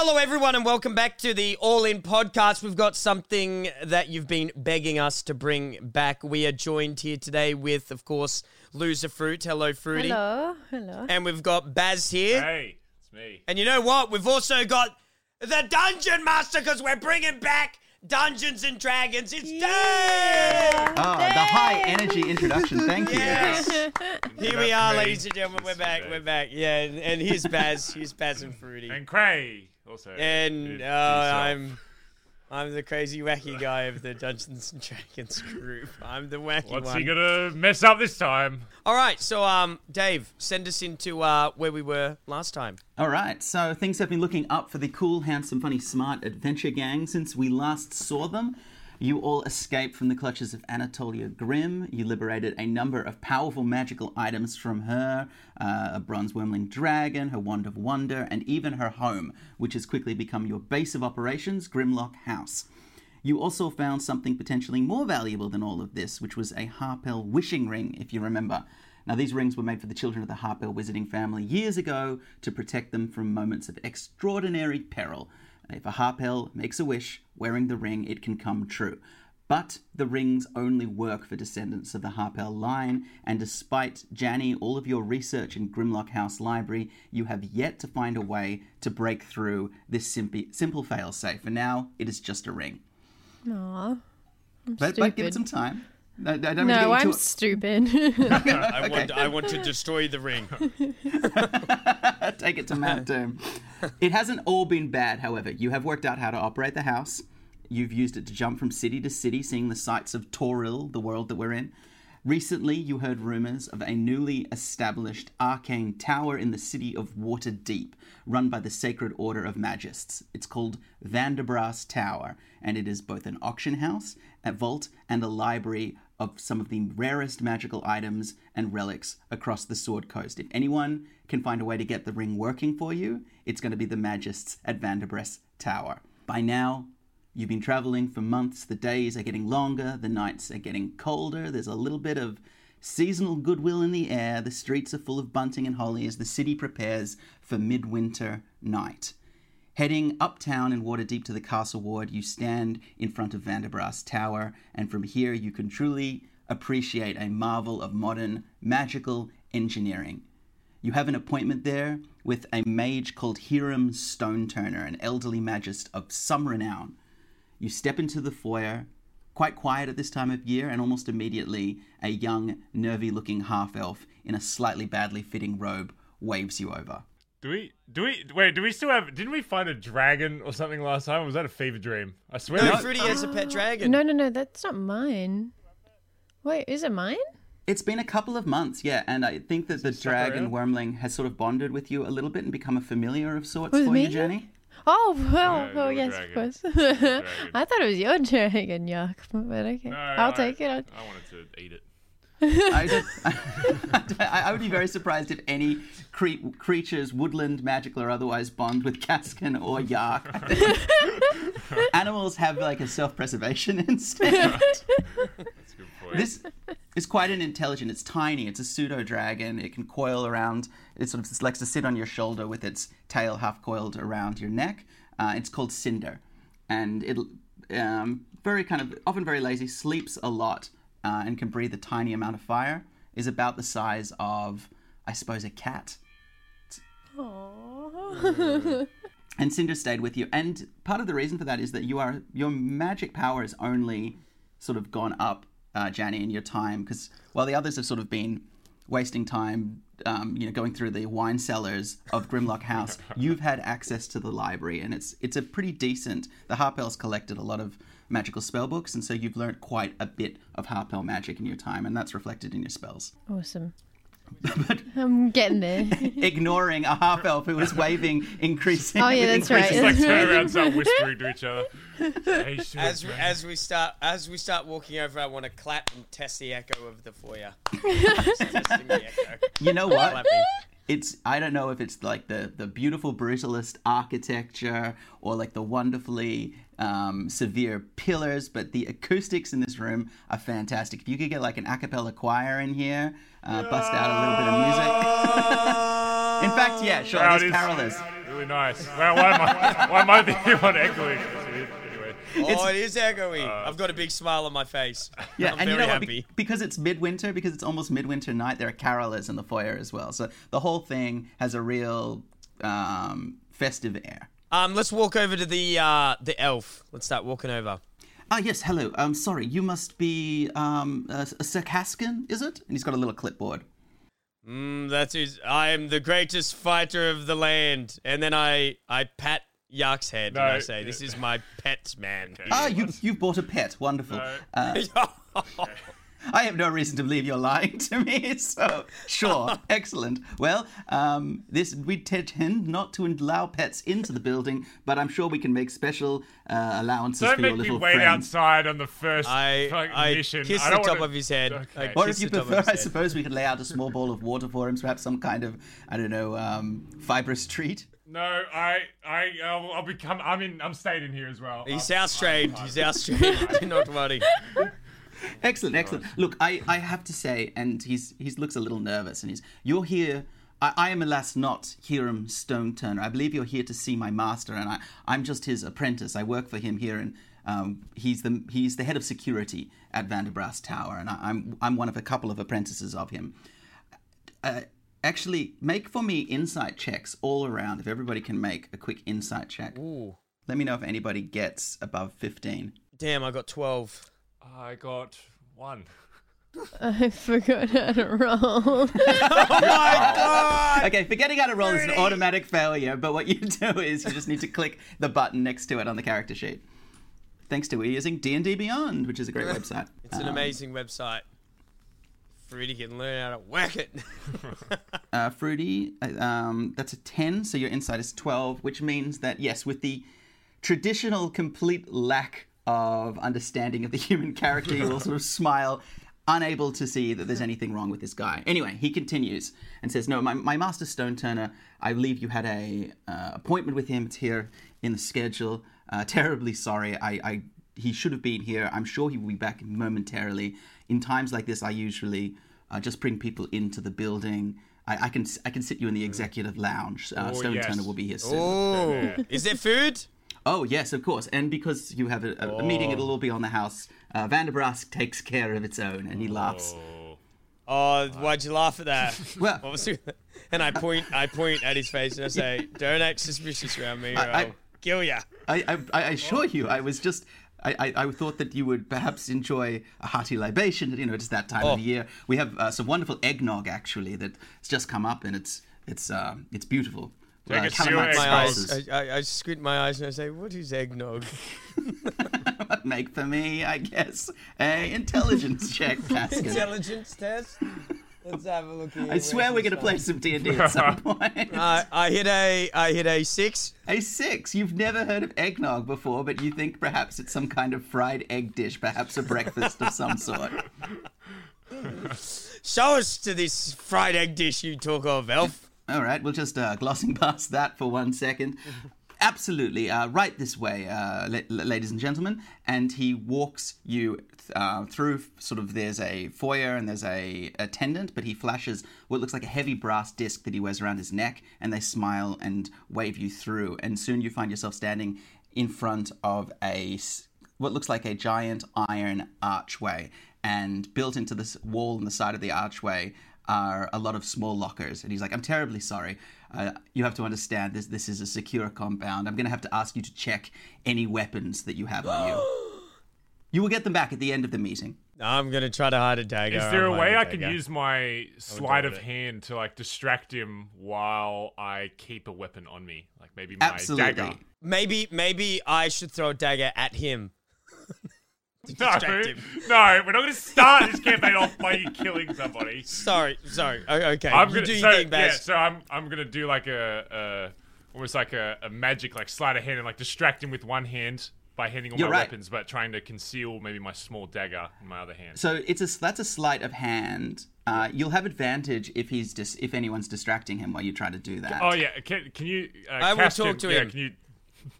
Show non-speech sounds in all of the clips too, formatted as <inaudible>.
Hello, everyone, and welcome back to the All In podcast. We've got something that you've been begging us to bring back. We are joined here today with, of course, Loserfruit. Hello, Fruity. Hello, hello. And we've got Baz here. Hey, it's me. And you know what? We've also got the Dungeon Master because we're bringing back Dungeons and Dragons. It's Dave! Oh, the high energy introduction. Thank you. Yes. <laughs> Here we are, me. ladies and gentlemen. We're back. Dave. We're back. Yeah, and, and here's Baz. here's Baz and Fruity. And Cray also. And uh. I'm I'm the crazy wacky guy of the Dungeons and Dragons <laughs> group. I'm the wacky What's one. he gonna mess up this time? All right, so um, Dave, send us into uh, where we were last time. All right, so things have been looking up for the cool, handsome, funny, smart adventure gang since we last saw them. You all escaped from the clutches of Anatolia Grimm. You liberated a number of powerful magical items from her uh, a bronze wormling dragon, her wand of wonder, and even her home, which has quickly become your base of operations, Grimlock House. You also found something potentially more valuable than all of this, which was a Harpell wishing ring, if you remember. Now, these rings were made for the children of the Harpell wizarding family years ago to protect them from moments of extraordinary peril. If a Harpell makes a wish, wearing the ring, it can come true. But the rings only work for descendants of the Harpell line, and despite, Janny, all of your research in Grimlock House Library, you have yet to find a way to break through this simpi- simple failsafe. For now, it is just a ring. Aw, But, but give it some time. No, I don't mean to get no, you I'm too- stupid. <laughs> I want I want to destroy the ring. <laughs> <laughs> Take it to Mount Doom. It hasn't all been bad, however. You have worked out how to operate the house. You've used it to jump from city to city, seeing the sights of Toril, the world that we're in. Recently, you heard rumors of a newly established arcane tower in the city of Waterdeep, run by the Sacred Order of Magists. It's called Vanderbrass Tower, and it is both an auction house, a vault, and a library of some of the rarest magical items and relics across the Sword Coast. If anyone can find a way to get the ring working for you, it's going to be the Magists at Vanderbrass Tower. By now, You've been traveling for months, the days are getting longer, the nights are getting colder, there's a little bit of seasonal goodwill in the air, the streets are full of bunting and holly as the city prepares for midwinter night. Heading uptown in Waterdeep to the Castle Ward, you stand in front of Vanderbrass Tower, and from here you can truly appreciate a marvel of modern magical engineering. You have an appointment there with a mage called Hiram Stoneturner, an elderly magist of some renown. You step into the foyer, quite quiet at this time of year, and almost immediately a young, nervy looking half elf in a slightly badly fitting robe waves you over. Do we? Do we? Wait. Do we still have? Didn't we find a dragon or something last time? Was that a fever dream? I swear. No, we- Fruity has a pet oh. dragon. no, no, no, that's not mine. Wait, is it mine? It's been a couple of months, yeah, and I think that the dragon around? wormling has sort of bonded with you a little bit and become a familiar of sorts With for me? you, Jenny. Oh, well, Yeah, oh yes, dragon. of course. <laughs> I thought it was your dragon, yuck. But okay, No, I'll I- take it. I'll... I wanted to eat it. I, <laughs> I, I would be very surprised if any cre- creatures, woodland, magical or otherwise, bond with Caskin or Yark. <laughs> Animals have like a self-preservation <laughs> instinct. That's a good point. this is quite an intelligent. It's tiny. It's a pseudo dragon. It can coil around. It sort of likes to sit on your shoulder with its tail half coiled around your neck. Uh, it's called Cinder, and it um, very kind of often very lazy. Sleeps a lot uh, and can breathe a tiny amount of fire. Is about the size of, I suppose, a cat. Aww. <laughs> and Cinder stayed with you. And part of the reason for that is that you are your magic power has only sort of gone up, uh, Janny, in your time because while the others have sort of been wasting time, um, you know, going through the wine cellars of Grimlock House, <laughs> you've had access to the library, and it's it's a pretty decent. The Harpells collected a lot of magical spell books, and so you've learned quite a bit of Harpell magic in your time, and that's reflected in your spells. awesome. <laughs> I'm getting there. <laughs> Ignoring a half elf who is waving <laughs> increasing. Oh, yeah, that's right. increasing Just like turn around, start whispering to each other. Hey, sweet As man. as we start as we start walking over, I want to clap and test the echo of the foyer. Testing the echo. You know what? Clapping. it's I don't know if it's like the the beautiful brutalist architecture or like the wonderfully um, severe pillars, but the acoustics in this room are fantastic. If you could get like an a cappella choir in here, uh, bust out a little bit of music. <laughs> in fact, yeah, sure, Crowd there's is- carolers. really nice. Wow, why am I, <laughs> why am I the one echoing? Anyway. Oh, it is echoey. I've got a big smile on my face. Yeah, I'm and you very know what? Be- because it's midwinter, because it's almost midwinter night, there are carolers in the foyer as well. So the whole thing has a real um, festive air. Um, let's walk over to the uh, the elf. Let's start walking over. Ah, yes, hello. Um, sorry, you must be um, a, a Circascan, is it? And he's got a little clipboard. Mm, that is, I am the greatest fighter of the land. And then I I pat Yark's head and I say, "This is my pet man." Ah, you, you've bought a pet. Wonderful. No. Uh, <laughs> I have no reason to believe you're lying to me, <laughs> so sure, excellent. Well, um, this we tend not to allow pets into the building, but I'm sure we can make special uh, allowances Don't for your make me little wait friend. outside on the first I fucking I mission. kiss I the don't top wanna- of his head. Okay. Or if you the top prefer, I suppose we could lay out a small bowl of water for him, perhaps some kind of, I don't know, um, fibrous treat. No, I, I, I'll, I'll become. I'm in. I'm staying in here as well. He's I'm- house trained. He's house trained. Do not worry. <laughs> <laughs> Excellent, excellent. Look, I, I have to say, and he's he looks a little nervous, and he's you're here. I, I am alas not Hiram Stone Turner. I believe you're here to see my master, and I, I'm just his apprentice. I work for him here, and um, he's the he's the head of security at Vanderbrass Tower, and I, I'm I'm one of a couple of apprentices of him. Uh, actually, make for me insight checks all around. If everybody can make a quick insight check, Ooh, let me know if anybody gets above fifteen. damn! I got twelve. I got one. <laughs> I forgot how to roll. <laughs> oh my god! Okay, forgetting how to roll is an automatic failure, but what you do is you just need to click the button next to it on the character sheet. Thanks to we're using D&D Beyond, which is a great <laughs> website. It's an Um, amazing website. Fruity can learn how to whack it. Uh, Fruity, uh, um, that's a 10, so your insight is 12, which means that, yes, with the traditional complete lack of understanding of the human character, you will sort of smile, unable to see that there's anything wrong with this guy. Anyway, he continues and says, No, my, my master Stone Turner, I believe you had a uh, appointment with him. It's here in the schedule. Uh, terribly sorry. I, I he should have been here. I'm sure he will be back momentarily. In times like this, I usually uh, just bring people into the building. I, I can I can sit you in the executive lounge. Uh, Oh, Stone yes. Turner will be here soon. Oh, is there food? Oh yes, of course. And because you have a, a, a meeting, it'll all be on the house. Uh, Vanderbrass takes care of its own, and he laughs. Oh, why'd you laugh at that? <laughs> Well- <laughs> and I point, I point at his face and I say, <laughs> "Don't act suspicious around me, or I- will kill ya." I, I, I assure you, I was just. I, I, I thought that you would perhaps enjoy a hearty libation. You know, it's that time Oh. of the year. We have uh, some wonderful eggnog actually that's just come up, and it's it's um, it's beautiful. Take a calamite serious My I, I, I squint my eyes and I say, "What is eggnog?" <laughs> Make for me, I guess, a intelligence <laughs> check, Pascal. Intelligence test. Let's have a look here. I swear we're going to play some D and D at some <laughs> point. I, I hit a, I hit a six. A six. You've never heard of eggnog before, but you think perhaps it's some kind of fried egg dish, perhaps a breakfast of some sort. Show us to this fried egg dish you talk of, elf. All right, we'll just uh, <laughs> glossing past that for one second. <laughs> Absolutely, uh, right this way, uh, la- la- ladies and gentlemen. And he walks you uh, through. Sort of, there's a foyer and there's a attendant, but he flashes what looks like a heavy brass disc that he wears around his neck, and they smile and wave you through. And soon you find yourself standing in front of a what looks like a giant iron archway, and built into this wall on the side of the archway are a lot of small lockers. And he's like, I'm terribly sorry. Uh, you have to understand this. This is a secure compound. I'm going to have to ask you to check any weapons that you have on you. <gasps> You will get them back at the end of the meeting. I'm gonna try to hide a dagger. Is there a I'll way I can use my sleight of it. hand to like distract him while I keep a weapon on me? Like maybe my Absolutely. dagger. Maybe, maybe I should throw a dagger at him. <laughs> to No, distract him. <laughs> no, we're not going to start this campaign off by you killing somebody. Sorry, sorry. O- Okay, I'm you gonna do so, your thing, yeah, so I'm I'm gonna do like a, a almost like a, a magic like sleight of hand and like distract him with one hand by handing all You're my right. weapons, but trying to conceal maybe my small dagger in my other hand. So it's a that's a sleight of hand. Uh, you'll have advantage if he's dis- if anyone's distracting him while you try to do that. Oh yeah, can, can you? Uh, I will talk him- to yeah, him. Can you speak to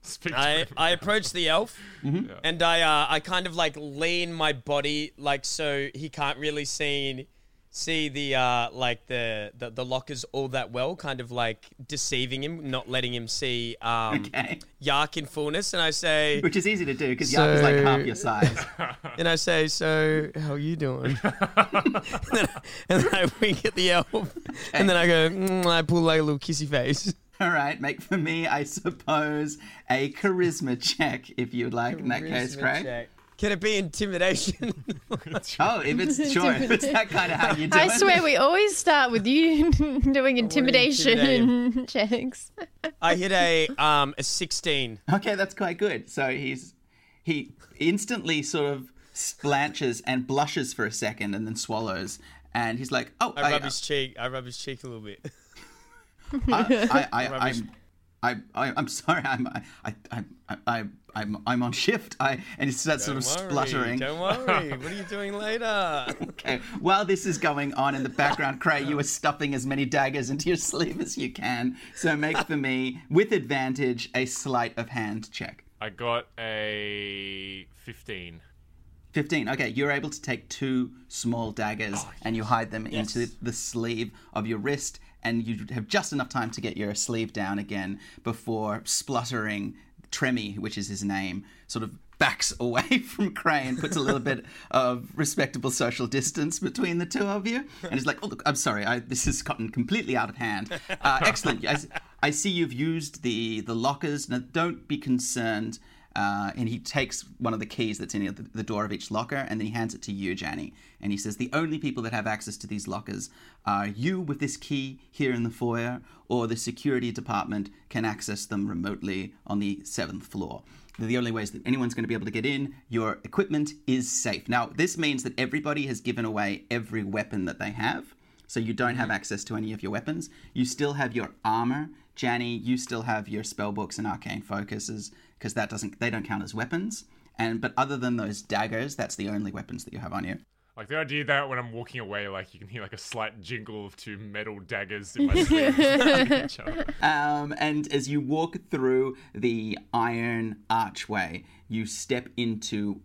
<laughs> I, him? I approach the elf Mm-hmm. and I uh, I kind of like lean my body like so he can't really see see the uh like the, the the lockers all that well, kind of like deceiving him, not letting him see um Okay. Yark in fullness, and I say Which is easy to do because Yark is like half your size. <laughs> and I say, So how are you doing? <laughs> and, then, and then I wink at the elf and then I go mm, I pull like a little kissy face. <laughs> All right, make for me, I suppose, a charisma check if you'd like. In that case, Craig. check. Can it be intimidation? <laughs> Oh, if it's sure, if it's that kind of how you do I it. swear we always start with you <laughs> doing intimidation checks. I hit a um a sixteen. Okay, that's quite good. So he's he instantly sort of splanches and blushes for a second and then swallows. And he's like, "Oh, I rub his cheek. I rub his cheek a little bit. I, <laughs> I, I, Rubbish. I'm, I, I, I'm sorry. I'm, I, I, I, I, I'm, I'm on shift. I, and he starts sort of worry, spluttering. Don't worry. What are you doing later? <laughs> Okay. While this is going on in the background, <laughs> Cray, you are stuffing as many daggers into your sleeve as you can. So make for me, with advantage, a sleight of hand check. I got a 15. 15. Okay, you're able to take two small daggers oh, and you hide them into the sleeve of your wrist, and you have just enough time to get your sleeve down again before spluttering Tremmy, which is his name, sort of backs <laughs> away from Cray and puts a little bit of respectable social distance between the two of you. And he's like, oh, look, I'm sorry, I, this has gotten completely out of hand. Uh, excellent. I, I see you've used the, the lockers. Now, don't be concerned. Uh, and he takes one of the keys that's in the, the door of each locker and then he hands it to you, Janny. And he says, The only people that have access to these lockers are you with this key here in the foyer, or the security department can access them remotely on the seventh floor. They're the only ways that anyone's going to be able to get in. Your equipment is safe. Now, this means that everybody has given away every weapon that they have. So you don't have access to any of your weapons. You still have your armor. Janny, you still have your spell books and arcane focuses because that doesn't they don't count as weapons. And but other than those daggers, that's the only weapons that you have on you. Like the idea that when I'm walking away, like you can hear like a slight jingle of two metal daggers in my <laughs> sleeve. <laughs> hitting each other. Um, and as you walk through the iron archway, you step into,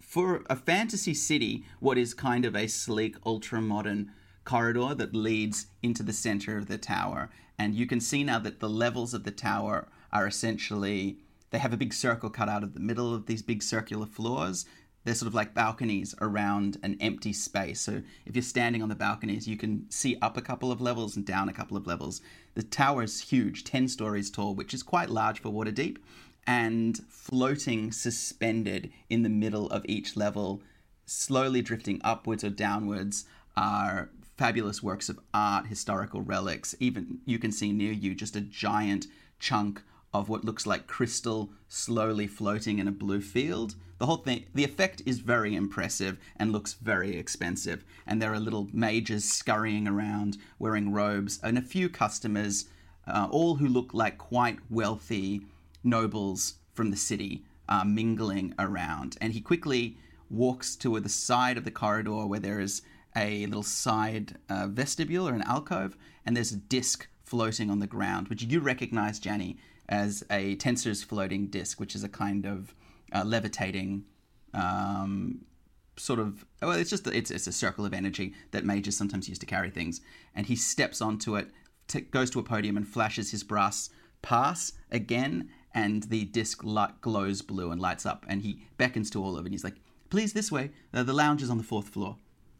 for a fantasy city, what is kind of a sleek, ultra modern corridor that leads into the center of the tower. And you can see now that the levels of the tower are essentially, they have a big circle cut out of the middle of these big circular floors. They're sort of like balconies around an empty space. So if you're standing on the balconies, you can see up a couple of levels and down a couple of levels. The tower is huge, 10 stories tall, which is quite large for Waterdeep, and floating suspended in the middle of each level, slowly drifting upwards or downwards, are fabulous works of art, historical relics. Even you can see near you just a giant chunk of what looks like crystal slowly floating in a blue field. The whole thing, the effect is very impressive and looks very expensive. And there are little mages scurrying around wearing robes, and a few customers, uh, all who look like quite wealthy nobles from the city, uh, mingling around. And he quickly walks to the side of the corridor where there is a little side uh, vestibule or an alcove, and there's a disc floating on the ground, which you recognize, Janny, as a Tenser's floating disc, which is a kind of uh, levitating um, sort of well it's just it's, it's a circle of energy that mages sometimes use to carry things and he steps onto it t- goes to a podium and flashes his brass pass again and the disc light glows blue and lights up and he beckons to all of it and he's like please this way uh, the lounge is on the fourth floor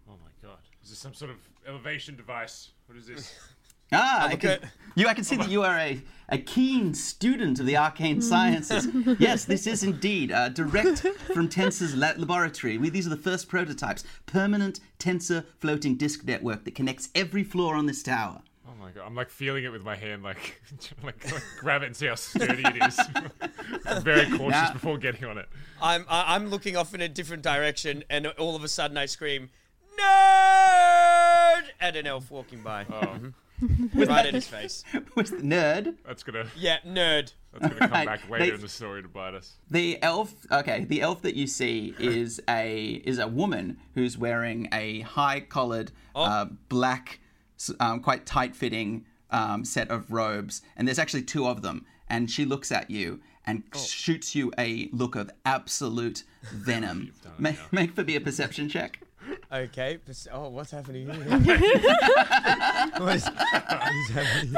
Oh my god. Is this some sort of elevation device? What is this? <laughs> Ah, I look can, at- you. I can see that you are a, a keen student of the arcane sciences. <laughs> yes, this is indeed uh, direct from Tenser's la- laboratory. We, these are the first prototypes. Permanent Tenser floating disk network that connects every floor on this tower. Oh my god. I'm like feeling it with my hand, like, <laughs> like, like grab it and see how sturdy it is. <laughs> I'm very cautious Now- before getting on it. I'm I- I'm looking off in a different direction, and all of a sudden I scream, "Nerd!" at an elf walking by, Oh, <laughs> right in his face. <laughs> Was the nerd? that's gonna Yeah, nerd. that's gonna come Right, <laughs> back later they- in the story to bite us. The elf, okay, the elf that you see is a is a woman who's wearing a high collared, uh, black, um, quite tight fitting um, set of robes, and there's actually two of them. And she looks at you and shoots you a look of absolute venom. make, make for me a perception check. Okay. Oh, what's happening here? <laughs> what, is, what is happening?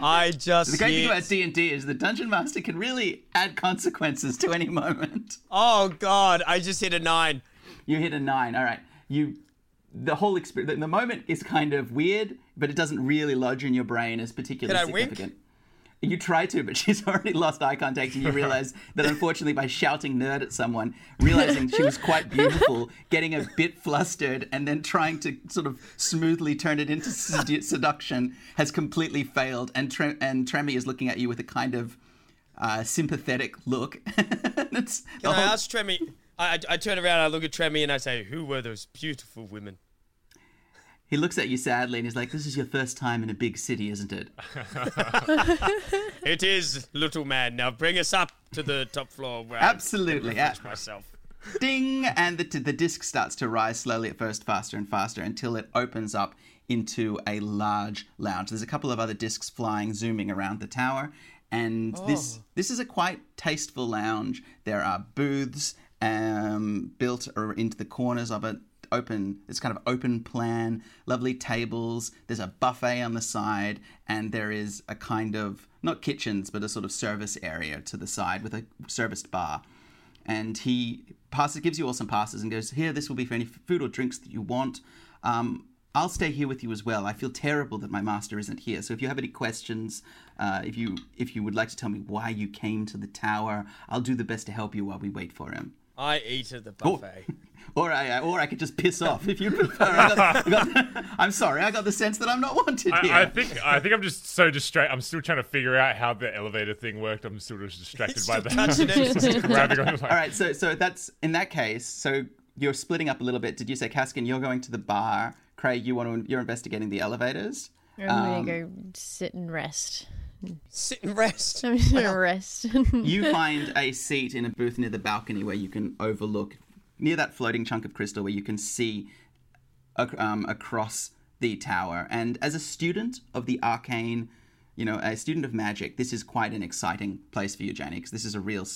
I just The great thing hit- about D and D is the dungeon master can really add consequences to any moment. Oh God! I just hit a nine. You hit a nine. All right. You, the whole experience. The, the moment is kind of weird, but it doesn't really lodge in your brain as particularly Can I wink? You try to, but <laughs> she's already lost eye contact, and you realize that <laughs> unfortunately, by shouting "nerd" at someone, realizing she was quite <laughs> beautiful, getting a bit flustered, and then trying to sort of smoothly turn it into sedu- seduction, has completely failed. And Tre- and Tremi is looking at you with a kind of uh, sympathetic look. Can I whole- ask Tremi? I, I, I turn around, I look at Tremi, and I say, "Who were those beautiful women?" He looks at you sadly and he's like, This is your first time in a big city, isn't it? <laughs> It is, little man. Now bring us up to the top floor. Where I Absolutely. can Yeah. myself. Ding! And the, the disc starts to rise slowly at first, faster and faster, until it opens up into a large lounge. There's a couple of other discs flying, zooming around the tower. And this this is a quite tasteful lounge. There are booths um, built ar- into the corners of it. Open, it's kind of open plan, lovely tables. There's a buffet on the side, and there is a kind of not kitchens, but a sort of service area to the side with a serviced bar and he passes, gives you all some passes and goes, "Here, this will be for any food or drinks that you want. Um, I'll stay here with you as well. I feel terrible that my master isn't here. So if you have any questions, uh, if you if you would like to tell me why you came to the tower, I'll do the best to help you while we wait for him. I eat at the Oh. buffet. <laughs> Or I or I could just piss off if you prefer. I got, I got, <laughs> I'm sorry, I got the sense that I'm not wanted here. I, I think I think I'm just so distracted. I'm still trying to figure out how the elevator thing worked. I'm still just distracted by that. touching it. <laughs> Grabbing on, like, All right, so so that's in that case. So you're splitting up a little bit. Did you say, Caskin, you're going to the bar? Craig, you want to you're investigating the elevators. I'm Um, gonna go sit and rest. Sit and rest. I'm just gonna rest. You <laughs> find a seat in a booth near the balcony where you can overlook near that floating chunk of crystal where you can see ac- um, across the tower. And as a student of the arcane, you know, a student of magic, this is quite an exciting place for you, Janie, because this is a real,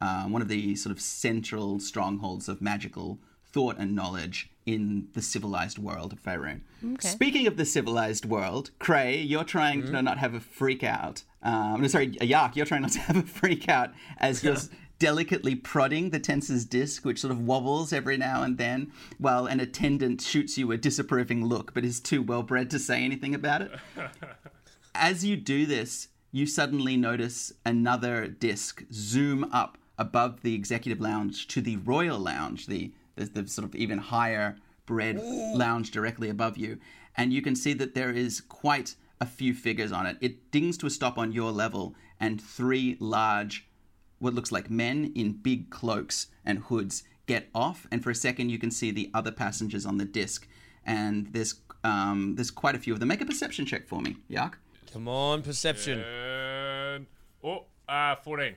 uh, one of the sort of central strongholds of magical thought and knowledge in the civilized world of Faerun. Okay. Speaking of the civilized world, Cray, you're trying to not have a freak out. Um, no, sorry, a Yak, you're trying not to <laughs> have a freak out as you're delicately prodding the Tenser's disc, which sort of wobbles every now and then, while an attendant shoots you a disapproving look, but is too well bred to say anything about it. <laughs> As you do this, you suddenly notice another disc zoom up above the executive lounge to the royal lounge, the, the, the sort of even higher bred lounge directly above you. And you can see that there is quite a few figures on it. It dings to a stop on your level, and three large, what looks like men in big cloaks and hoods get off. And for a second, you can see the other passengers on the disc. And there's um, there's quite a few of them. Make a perception check for me, Yak. Come on, perception. and, oh, uh, 14.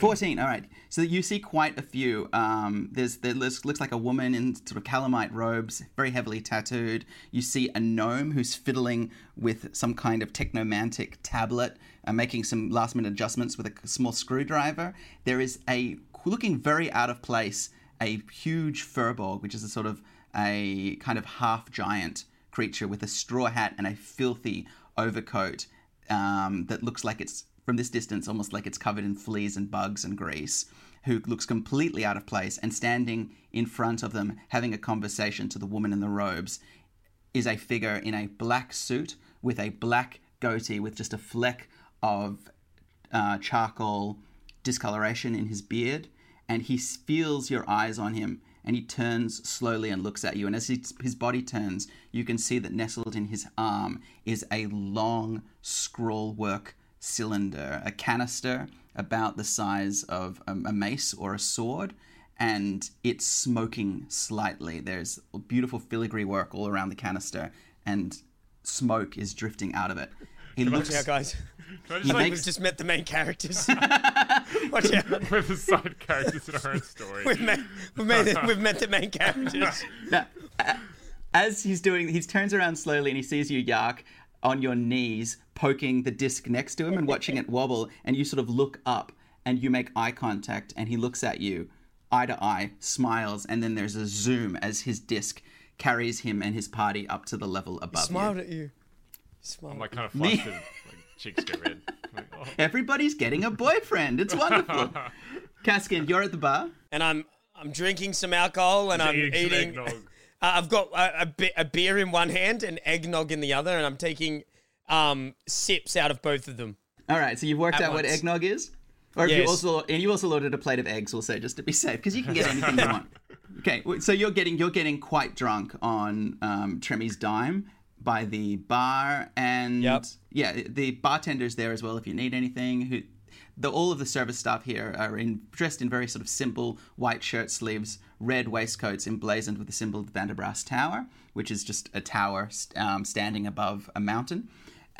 14 all right. So you see quite a few um, there's there looks, looks like a woman in sort of calamite robes very heavily tattooed. You see a gnome who's fiddling with some kind of technomantic tablet uh, making some last minute adjustments with a small screwdriver. There is a looking very out of place a huge firbolg which is a sort of a kind of half giant creature with a straw hat and a filthy overcoat um, that looks like it's from this distance almost like it's covered in fleas and bugs and grease who looks completely out of place and standing in front of them having a conversation to the woman in the robes is a figure in a black suit with a black goatee with just a fleck of uh, charcoal discoloration in his beard. And he feels your eyes on him and he turns slowly and looks at you. And as he, his body turns you can see that nestled in his arm is a long scroll work cylinder a canister about the size of a, a mace or a sword and it's smoking slightly there's beautiful filigree work all around the canister and smoke is drifting out of it he looks Watch out, guys. Can I He just like We've makes- just met the main characters. <laughs> Watch out. <laughs> with the side characters in our own story? We've met, we've, met, we've met the main <laughs> characters. Now, a- as he's doing, he turns around slowly and he sees you, Yark, on your knees, poking the disc next to him and watching it wobble. And you sort of look up and you make eye contact, and he looks at you eye to eye, smiles, and then there's a zoom as his disc carries him and his party up to the level above He Smiled you. at you. He smiled. I'm like kind of flustered. like cheeks go red. Like, oh. Everybody's getting a boyfriend. It's wonderful. <laughs> Caskin, you're at the bar. and I'm I'm drinking some alcohol and I'm eating eating. Uh, I've got a, a, be- a beer in one hand and eggnog in the other, and I'm taking um, sips out of both of them. All right, so you've worked out what once. eggnog is, or have you also and you also ordered a plate of eggs. We'll say just to be safe, because you can get anything you want. <laughs> Okay, so you're getting you're getting quite drunk on um, Tremmy's dime by the bar, and Yep. yeah, the bartender's there as well if you need anything. Who, the all of the service staff here are in dressed in very sort of simple white shirt sleeves, red waistcoats emblazoned with the symbol of the Vanderbrass Tower, which is just a tower um, standing above a mountain,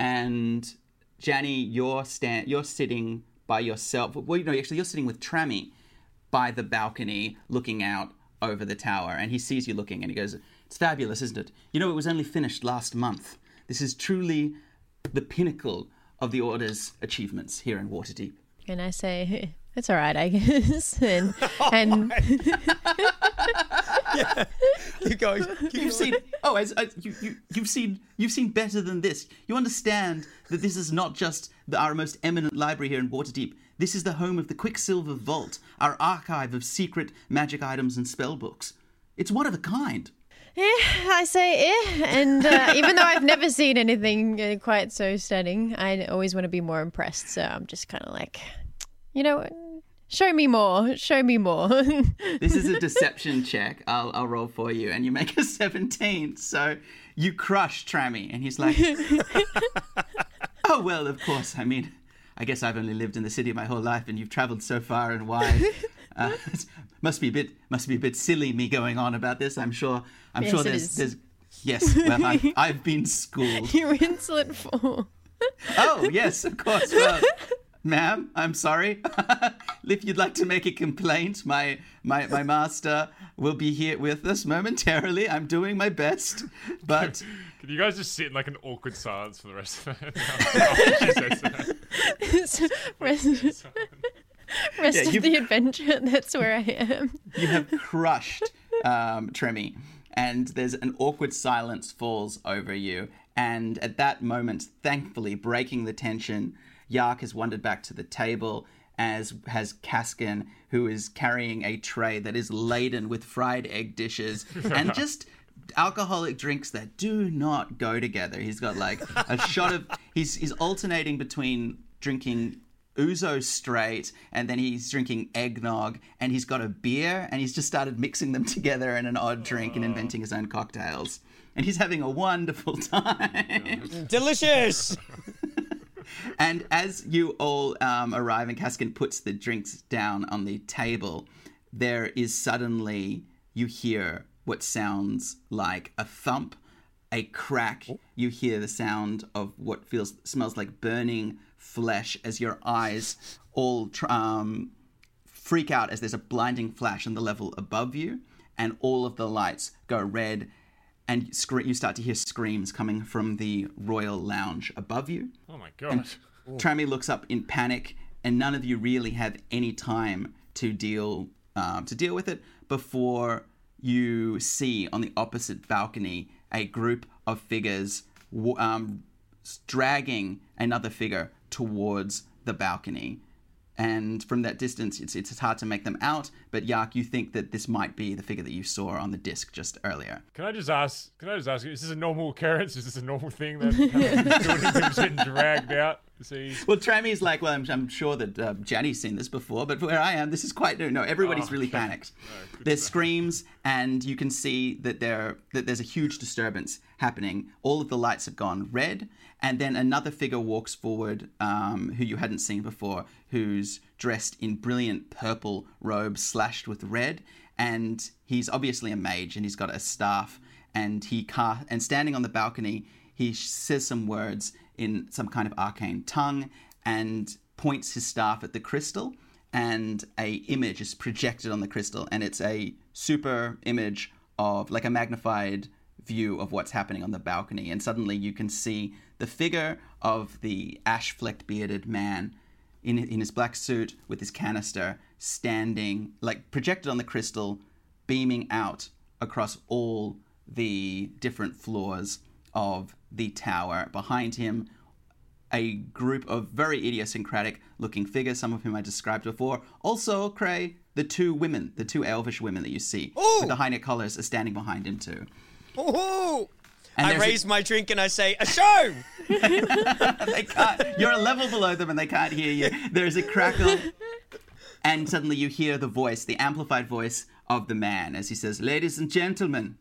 and Janny, you're stand, you're sitting by yourself. Well, you know, actually, you're sitting with Trammy by the balcony, looking out over the tower, and he sees you looking, and he goes, "It's fabulous, isn't it? You know, it was only finished last month. This is truly the pinnacle of the Order's achievements here in Waterdeep." And I say, <laughs> it's all right, I guess. <laughs> And, and <laughs> Keep going. Keep You've seen oh, as, as you, you you've seen you've seen better than this. You understand that this is not just the, our most eminent library here in Waterdeep. This is the home of the Quicksilver Vault, our archive of secret magic items and spell books. It's one of a kind. eh, I say, eh. And uh, <laughs> even though I've never seen anything uh, quite so stunning, I always want to be more impressed. So I'm just kind of like, you know, show me more, show me more. <laughs> This is a deception check. I'll I'll roll for you, and you make a seventeen. So you crush Trammy, and he's like, <laughs> "Oh well, of course. I mean, I guess I've only lived in the city my whole life, and you've travelled so far and wide. <laughs> Uh, must be a bit must be a bit silly me going on about this. I'm sure. I'm Yes, sure there's there's yes. Well, I've, I've been schooled. You're insolent fool. Oh yes, of course. Well, ma'am, I'm sorry. <laughs> if you'd like to make a complaint, my my my master will be here with us momentarily. I'm doing my best, but Can you guys just sit in like an awkward silence for the rest of it? After she says that. rest rest Yeah, of the adventure, that's where I am. you have <laughs> crushed um, Tremmy, and there's an awkward silence falls over you. And at that moment, thankfully, breaking the tension, Yark has wandered back to the table, as has Kaskin, who is carrying a tray that is laden with fried egg dishes <laughs> and just alcoholic drinks that do not go together. He's got like a shot of he's he's alternating between drinking ouzo straight and then he's drinking eggnog and he's got a beer and he's just started mixing them together in an odd drink and inventing his own cocktails. And he's having a wonderful <laughs> time. Delicious. <laughs> And as you all um, arrive and Kaskin puts the drinks down on the table, there is suddenly, you hear what sounds like a thump, a crack. You hear the sound of what feels smells like burning flesh as your eyes all um, freak out as there's a blinding flash on the level above you, and all of the lights go red, and scre- you start to hear screams coming from the royal lounge above you. Oh my god. Trammy looks up in panic, and none of you really have any time to deal um, to deal with it before you see on the opposite balcony a group of figures um, dragging another figure towards the balcony. And from that distance, it's, it's hard to make them out. But Yark, you think that this might be the figure that you saw on the disc just earlier. Can I just ask? Can I just ask you? Is this a normal occurrence? Is this a normal thing that happens to people getting dragged out to see? Well, Trammy's like, well, I'm, I'm sure that uh, Janny's seen this before, but where I am, this is quite new. No, everybody's Oh, really okay. panicked. There's screams, and you can see that there that there's a huge disturbance happening. All of the lights have gone red, and then another figure walks forward, um, who you hadn't seen before, who's dressed in brilliant purple robes slashed with red, and he's obviously a mage, and he's got a staff, and he ca- and standing on the balcony, he says some words in some kind of arcane tongue, and points his staff at the crystal and a image is projected on the crystal and it's a super image of like a magnified view of what's happening on the balcony. And suddenly you can see the figure of the ash flecked bearded man in in his black suit with his canister, standing like projected on the crystal, beaming out across all the different floors of the tower. Behind him, a group of very idiosyncratic looking figures, some of whom I described before. Also, Cray, the two women, the two elvish women that you see Ooh. with the high neck collars are standing behind him too. Ooh. And I there's a- raise my drink and I say, a show! <laughs> <laughs> they can't. You're a level below them, and they can't hear you. There's a crackle, and suddenly you hear the voice, the amplified voice of the man, as he says, "Ladies and gentlemen,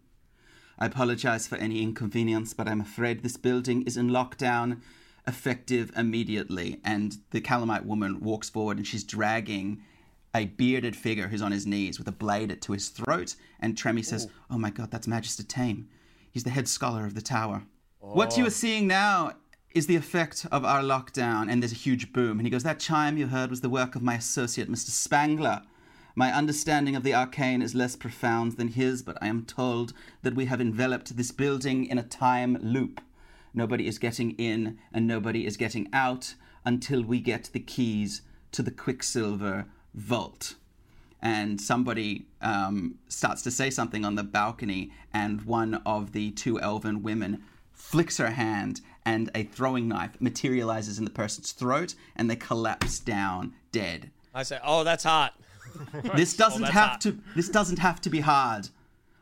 I apologize for any inconvenience, but I'm afraid this building is in lockdown, effective immediately." And the Calamite woman walks forward, and she's dragging a bearded figure who's on his knees with a blade to his throat. And Tremy says, "Oh my God, that's Magister Tame. He's the head scholar of the tower." What you oh. are seeing now is the effect of our lockdown, and there's a huge boom. And he goes, That chime you heard was the work of my associate, Mr. Spangler. My understanding of the arcane is less profound than his, but I am told that we have enveloped this building in a time loop. Nobody is getting in and nobody is getting out until we get the keys to the Quicksilver Vault and somebody um, starts to say something on the balcony, and one of the two elven women flicks her hand, and a throwing knife materializes in the person's throat, and they collapse down dead. I say, oh, that's hot. This doesn't have to. This doesn't have to be hard.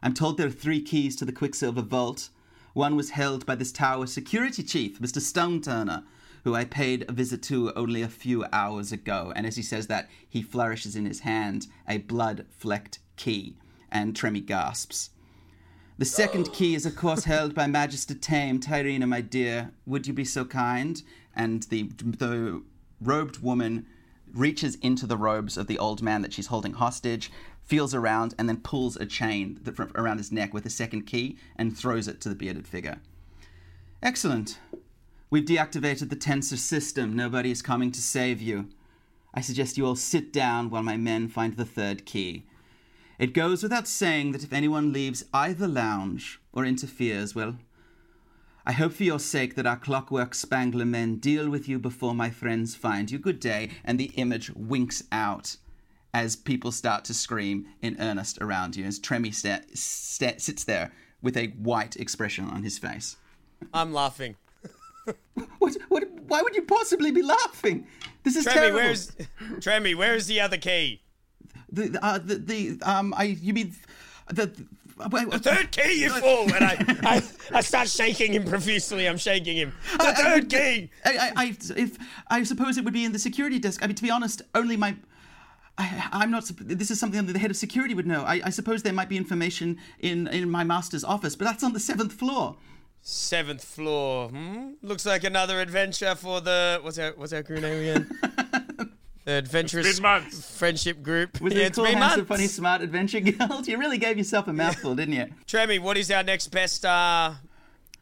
I'm told there are three keys to the Quicksilver Vault. One was held by this tower's security chief, Mr. Stone Turner, who I paid a visit to only a few hours ago. And as he says that, he flourishes in his hand a blood-flecked key, and Tremy gasps. The second oh. key is, of course, held by Magister Tame. Tyrina, my dear, would you be so kind? And the the robed woman reaches into the robes of the old man that she's holding hostage, feels around, and then pulls a chain around his neck with a second key and throws it to the bearded figure. Excellent. We've deactivated the Tenser system. Nobody is coming to save you. I suggest you all sit down while my men find the third key. It goes without saying that if anyone leaves either lounge or interferes, well, I hope for your sake that our clockwork spangler men deal with you before my friends find you. Good day. And the image winks out as people start to scream in earnest around you, as Tremy sta- sits there with a white expression on his face. I'm laughing. <laughs> What, what, why would you possibly be laughing? This is Tremy, terrible. where's Tremy? Where's the other key? the, uh, the, the um, I, you mean, the, the, The third key, you fool! And I, I, <laughs> I start shaking him profusely. I'm shaking him. The third key. I, I, I, if I suppose it would be in the security desk. I mean, to be honest, only my. I, I'm not. This is something that the head of security would know. I, I suppose there might be information in in my master's office, but that's on the seventh floor. Seventh floor. Hmm? Looks like another adventure for the what's our what's our crew name again? <laughs> the adventurous been friendship group. Was yeah, it it's cool, been months. funny, smart adventure guild? <laughs> You really gave yourself a mouthful, didn't you? Tremy, what is our next best? Uh,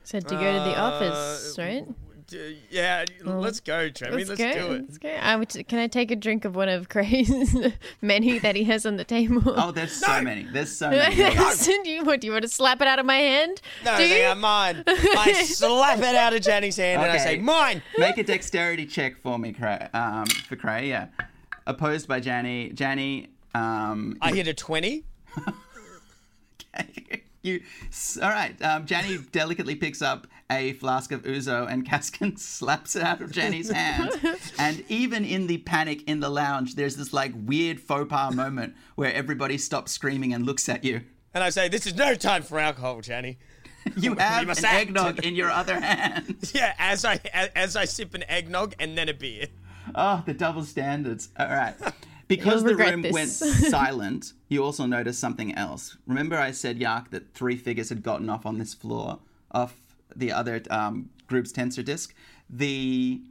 Said to go to the Uh, office, right? D- yeah, let's go, Tremy. Let's, go. do it. Let's go. I would, can I take a drink of one of Cray's <laughs> many that he has on the table? Oh, there's so many. There's so many. <laughs> Do you, what, do you want to slap it out of my hand? No, do they you? are mine. <laughs> I slap it out of Janny's hand and I say, mine. Make a dexterity check for me, Cray. Um, for Cray, yeah. Opposed by Janny. Janny, um, I hit a 20. okay. you. All right. Um, Janny delicately picks up a flask of ouzo and <laughs> Caskin slaps it out of Janny's hand. <laughs> and even in the panic in the lounge, there's this like weird faux pas moment where everybody stops screaming and looks at you. And I say, this is no time for alcohol, Janny. <laughs> You have must an act. eggnog in your other hand. Yeah, as I as I sip an eggnog and then a beer. Oh, the double standards. All right. Because the room this. went silent, you also noticed something else. Remember, I said, Yark, that three figures had gotten off on this floor, off the other um, group's Tenser disc. The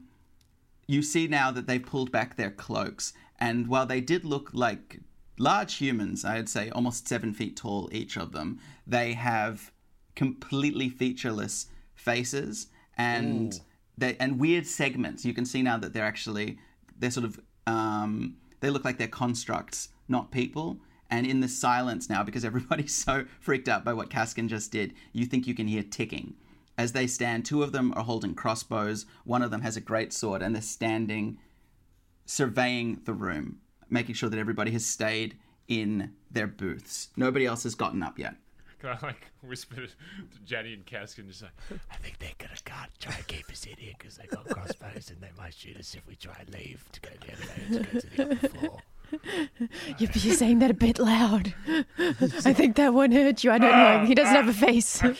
you see now that they've pulled back their cloaks, and while they did look like large humans, I'd say almost seven feet tall, each of them, they have completely featureless faces and they and weird segments. You can see now that they're actually they're sort of um, they look like they're constructs, not people. And in the silence now, because everybody's <laughs> so freaked out by what Kaskin just did, you think you can hear ticking. As they stand, two of them are holding crossbows. One of them has a great sword, and they're standing surveying the room, making sure that everybody has stayed in their booths. Nobody else has gotten up yet. Can I like <laughs> whisper to Jenny and Caskin just like, I think they're gonna guard, try and keep us in here because they've got crossbows and they might shoot us if we try and leave to go to the elevator to go to the upper floor. <laughs> You're, you're saying that a bit loud. <laughs> I think that one hurt you. I don't know. He doesn't have a face. um,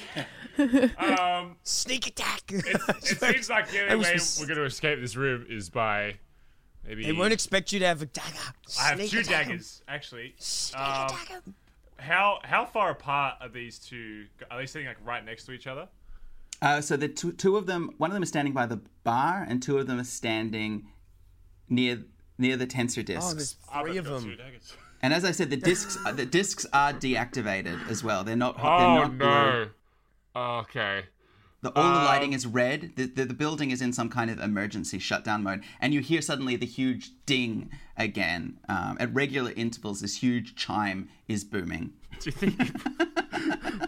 Sneak attack. it <laughs> seems like the only way we're going to escape this room is by maybe. They won't expect you to have a dagger. I have Sneak two attack 'em. daggers actually. Sneak Um, attack 'em. how how far apart are these two? Are they sitting like right next to each other? Uh, so the two, two of them, one of them is standing by the bar, and two of them are standing near near the Tenser discs. Oh, there's I've three of got them. Daggers. <laughs> and as I said, the discs uh, the discs are deactivated as well. They're not. they're Oh not blue. no. Okay. The, all the lighting Um, is red. The, the, the building is in some kind of emergency shutdown mode, and you hear suddenly the huge ding again um, at regular intervals. This huge chime is booming. <laughs> Do you think? <laughs>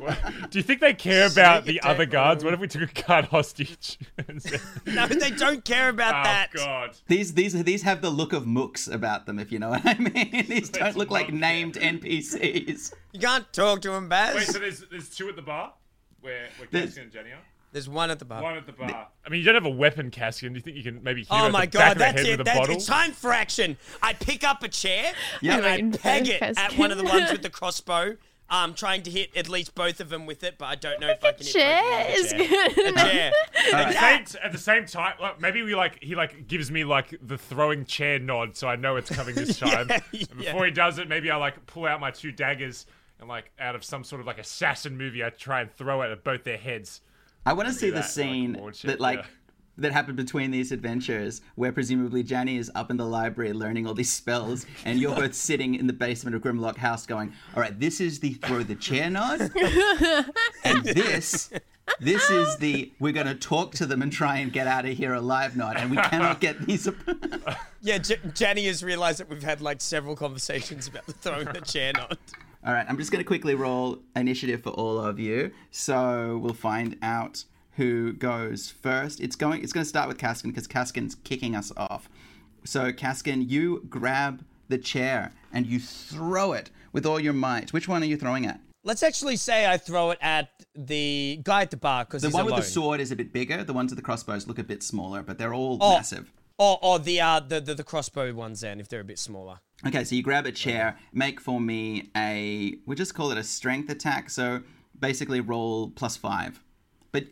What- Do you think they care about the attack other guards? What if we took a guard hostage? said- No, they don't care about oh that. God. These these these have the look of mooks about them, if you know what I mean. <laughs> These don't Let's look like love named NPCs. You can't talk to them, Baz. Wait, so there's there's two at the bar where where There's- Cassian and Jenny are. There's one at the bar. One at the bar. I mean, you don't have a weapon, Cassian. Do you think you can maybe hit her Oh at my the back god, of the that's it. That's, bottle? it's time for action. I pick up a chair Yeah. and I Right, peg it Cascan. at one of the ones with the <laughs> crossbow. I'm trying to hit at least both of them with it, but I don't know if I can hit Chair both is of them with a chair. good. A chair. <laughs> At the, same, at the same time, like, maybe we like he like gives me like the throwing chair nod, so I know it's coming this <laughs> time. Yeah, And yeah. before he does it, maybe I like pull out my two daggers and like out of some sort of like assassin movie, I try and throw it at both their heads. I want to see the that, like, scene launch that like yeah. that happened between these adventures, where presumably Janny is up in the library learning all these spells, and you're <laughs> both sitting in the basement of Grimlock House, going, "All right, this is the throw the chair nod, <laughs> and this." This is the we're going to talk to them and try and get out of here alive nod, and we cannot get these. <laughs> Yeah, J- Jenny has realised that we've had like several conversations about the throwing the chair nod. All right, I'm just going to quickly roll initiative for all of you. So we'll find out who goes first. It's going. It's going to start with Kaskin because Kaskin's kicking us off. So Kaskin, you grab the chair and you throw it with all your might. Which one are you throwing at? Let's actually say I throw it at the guy at the bar because The one alone. with the sword is a bit bigger. The ones with the crossbows look a bit smaller, but they're all Oh. massive. Or, or the, uh, the the the crossbow ones then, if they're a bit smaller. Okay, so you grab a chair, make for me a. We just call it a strength attack. So basically, roll plus five. But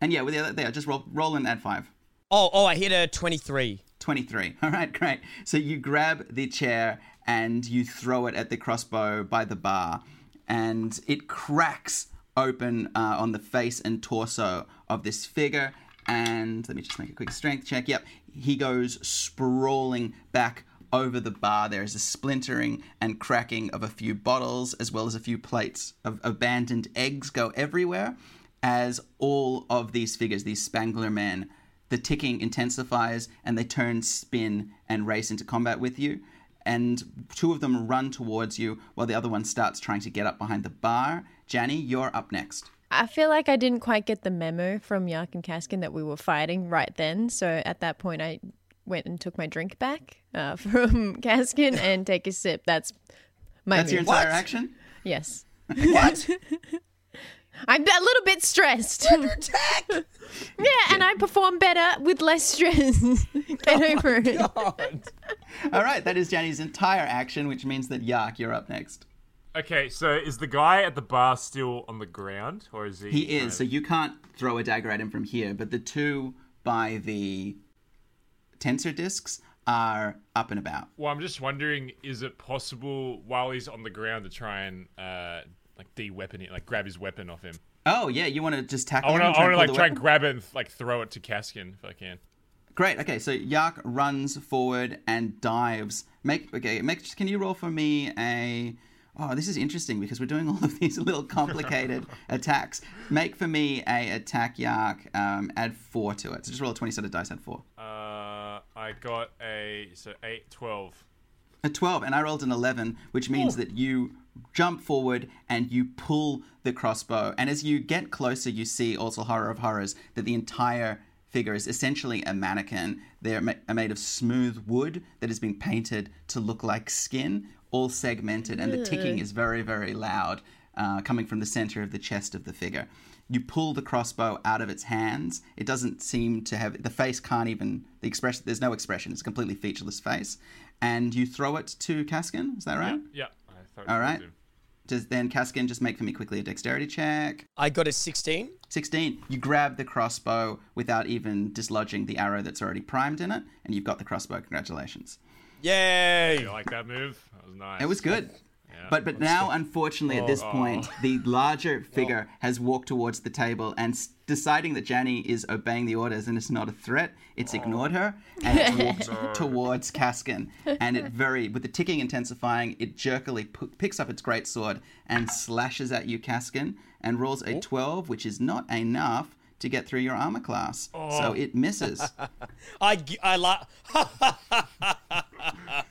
and yeah, with the other there, just roll roll and add five. Oh, oh, I hit a twenty-three. 23. <laughs> All right, great. So you grab the chair and you throw it at the crossbow by the bar, and it cracks open uh, on the face and torso of this figure. And let me just make a quick strength check. Yep, he goes sprawling back over the bar. There is a splintering and cracking of a few bottles, as well as a few plates of abandoned eggs go everywhere. As all of these figures, these Spangler men, the ticking intensifies and they turn, spin, and race into combat with you. And two of them run towards you while the other one starts trying to get up behind the bar. Janny, you're up next. I feel like I didn't quite get the memo from Yark and Kaskin that we were fighting right then. So at that point, I went and took my drink back uh, <laughs> from Kaskin and take a sip. That's my That's your entire What? action? Yes. What? <laughs> I'm a little bit stressed. Attack! <laughs> yeah, and I perform better with less stress. Get over it. God. All right, that is Janny's entire action, which means that Yark, you're up next. Okay, so is the guy at the bar still on the ground, or is he? He kind is, so you can't throw a dagger at him from here, but the two by the Tenser discs are up and about. Well, I'm just wondering, is it possible while he's on the ground to try and uh, like de-weapon it, like grab his weapon off him? Oh, yeah, you want to just tackle I want him? to, and I want to pull like try and grab it and like throw it to Kaskin if I can. Great. Okay, so Yark runs forward and dives. Make okay. Make. Can you roll for me a? Oh, this is interesting because we're doing all of these <laughs> little complicated <laughs> attacks. Make for me a attack, Yark. Um, add four to it. So just roll a twenty-sided dice. Add four. Uh, I got a so eight, 12. A 12, and I rolled an 11, which means that you jump forward and you pull the crossbow. And as you get closer, you see also horror of horrors that the entire figure is essentially a mannequin. They're ma- are made of smooth wood that has been painted to look like skin, all segmented, and the ticking is very, very loud, uh, coming from the center of the chest of the figure. You pull the crossbow out of its hands. It doesn't seem to have the face. Can't even the expression. There's no expression. It's a completely featureless face, and you throw it to Kaskin. Is that right? Yeah. I thought All it right. would do. Does then Kaskin just make for me quickly a dexterity check? I got a 16. 16. You grab the crossbow without even dislodging the arrow that's already primed in it, and you've got the crossbow. Congratulations. Yay! You like that move? That was nice. It was good. Yeah. But but now, unfortunately, at this Oh. point, the larger <laughs> figure has walked towards the table and s- deciding that Janny is obeying the orders and it's not a threat, it's oh. ignored her and it's walked <laughs> towards Kaskin. And it very, with the ticking intensifying, it jerkily p- picks up its great sword and slashes at you, Kaskin, and rolls a 12, which is not enough to get through your armor class. So it misses. <laughs> I, I like. <laughs>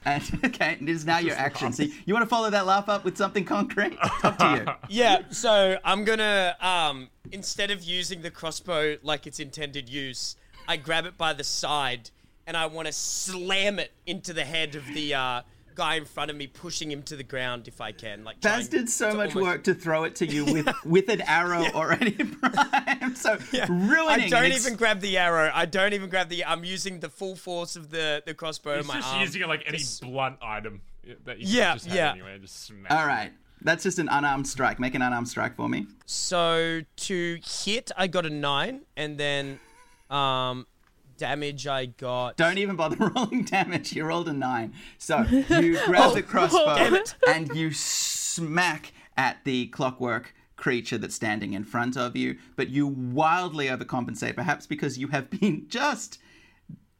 and <laughs> okay, it is now your action. See, you want to follow that laugh up with something concrete? It's up to you. Yeah, so I'm gonna um instead of using the crossbow like its intended use, I grab it by the side and I want to slam it into the head of the uh, guy in front of me, pushing him to the ground if I can. Like Baz did so much almost- work to throw it to you <laughs> with with an arrow already primed, <laughs> so ruining. I don't and ex- even grab the arrow. I don't even grab the. I'm using the full force of the the crossbow in He's my just arm. using it like any Just- blunt item that you Yeah, just have yeah. anyway. Just smash. All right, that's just an unarmed strike. Make an unarmed strike for me. So to hit, I got a nine, and then um, damage I got. Don't even bother <laughs> rolling damage. You rolled a nine. So <laughs> you grab the oh, crossbow it. <laughs> and you smack at the clockwork creature that's standing in front of you, but you wildly overcompensate, perhaps because you have been just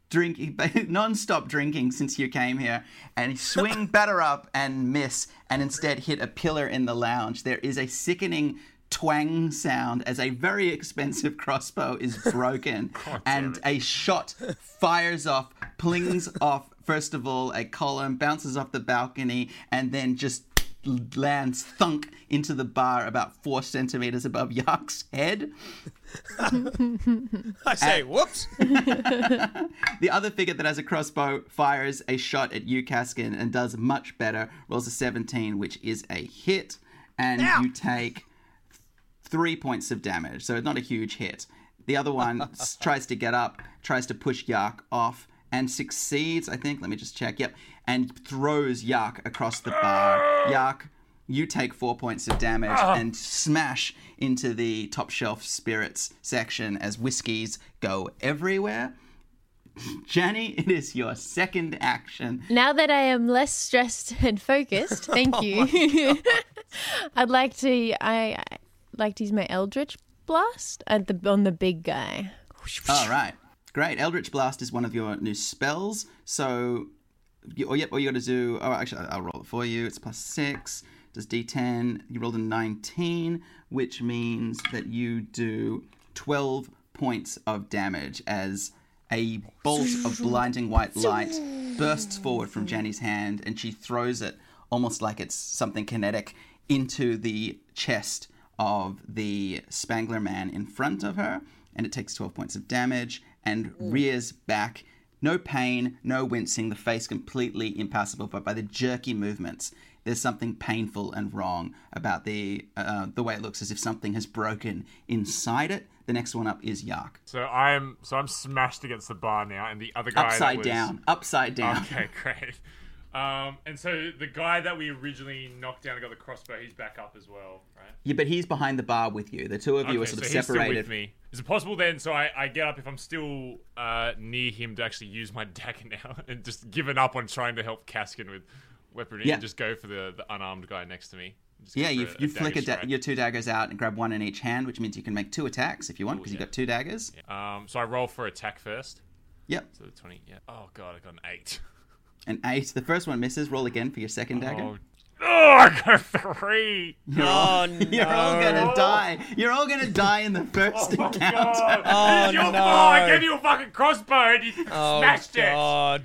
drinking non-stop drinking since you came here and swing batter up and miss and instead hit a pillar in the lounge there is a sickening twang sound as a very expensive crossbow is <laughs> broken and a shot fires off plings <laughs> off first of all a column bounces off the balcony and then just lands thunk into the bar about four centimeters above Yark's head <laughs> I say, whoops. The other figure that has a crossbow fires a shot at you, Kaskin, and does much better. Rolls a 17, which is a hit, and you take three points of damage. So it's not a huge hit. The other one <laughs> tries to get up, tries to push Yark off, and succeeds, I think. Let me just check. Yep. And throws Yark across the bar. Yark, you take four points of damage ah. and smash into the top shelf spirits section as whiskeys go everywhere. <laughs> Jenny, it is your second action. Now that I am less stressed and focused, <laughs> thank oh you. I'd like to I I like to use my Eldritch blast at the on the big guy. All right, great. Eldritch Blast is one of your new spells. So, you, oh, yep, all you got to do. Oh, actually, I'll roll it for you. It's plus six. Does D10. You rolled a 19, which means that you do 12 points of damage as a bolt of blinding white light bursts forward from Jenny's hand and she throws it almost like it's something kinetic into the chest of the Spangler man in front of her. And it takes 12 points of damage and rears back. No pain, no wincing, the face completely impassible, but by the jerky movements, there's something painful and wrong about the uh, the way it looks as if something has broken inside it. The next one up is Yark. So I'm so I'm smashed against the bar now, and the other guy Upside was- down, upside down. Okay, <laughs> great. Um, and so the guy that we originally knocked down and got the crossbow, he's back up as well, right? Yeah, but he's behind the bar with you. The two of you are sort so of separated. with me. Is it possible then? So I, I get up if I'm still uh, near him to actually use my <laughs> dagger now, and just given up on trying to help Kaskin with weaponry, Yeah. and just go for the, the unarmed guy next to me. Yeah, you, for you flick a da- strike. your two daggers out and grab one in each hand, which means you can make two attacks if you want, because yeah. you've got two daggers. Um, so I roll for attack first. Yep, So the twenty. Yeah. Oh god, I got an eight. <laughs> an eight. The first one misses. Roll again for your second dagger. Oh, oh, I got three. You're all, Oh, no. <laughs> You're all gonna die. You're all gonna die in the <laughs> first <laughs> Oh, encounter. Oh, It's your no. fault. I gave you a fucking crossbow and you Oh, smashed it. God.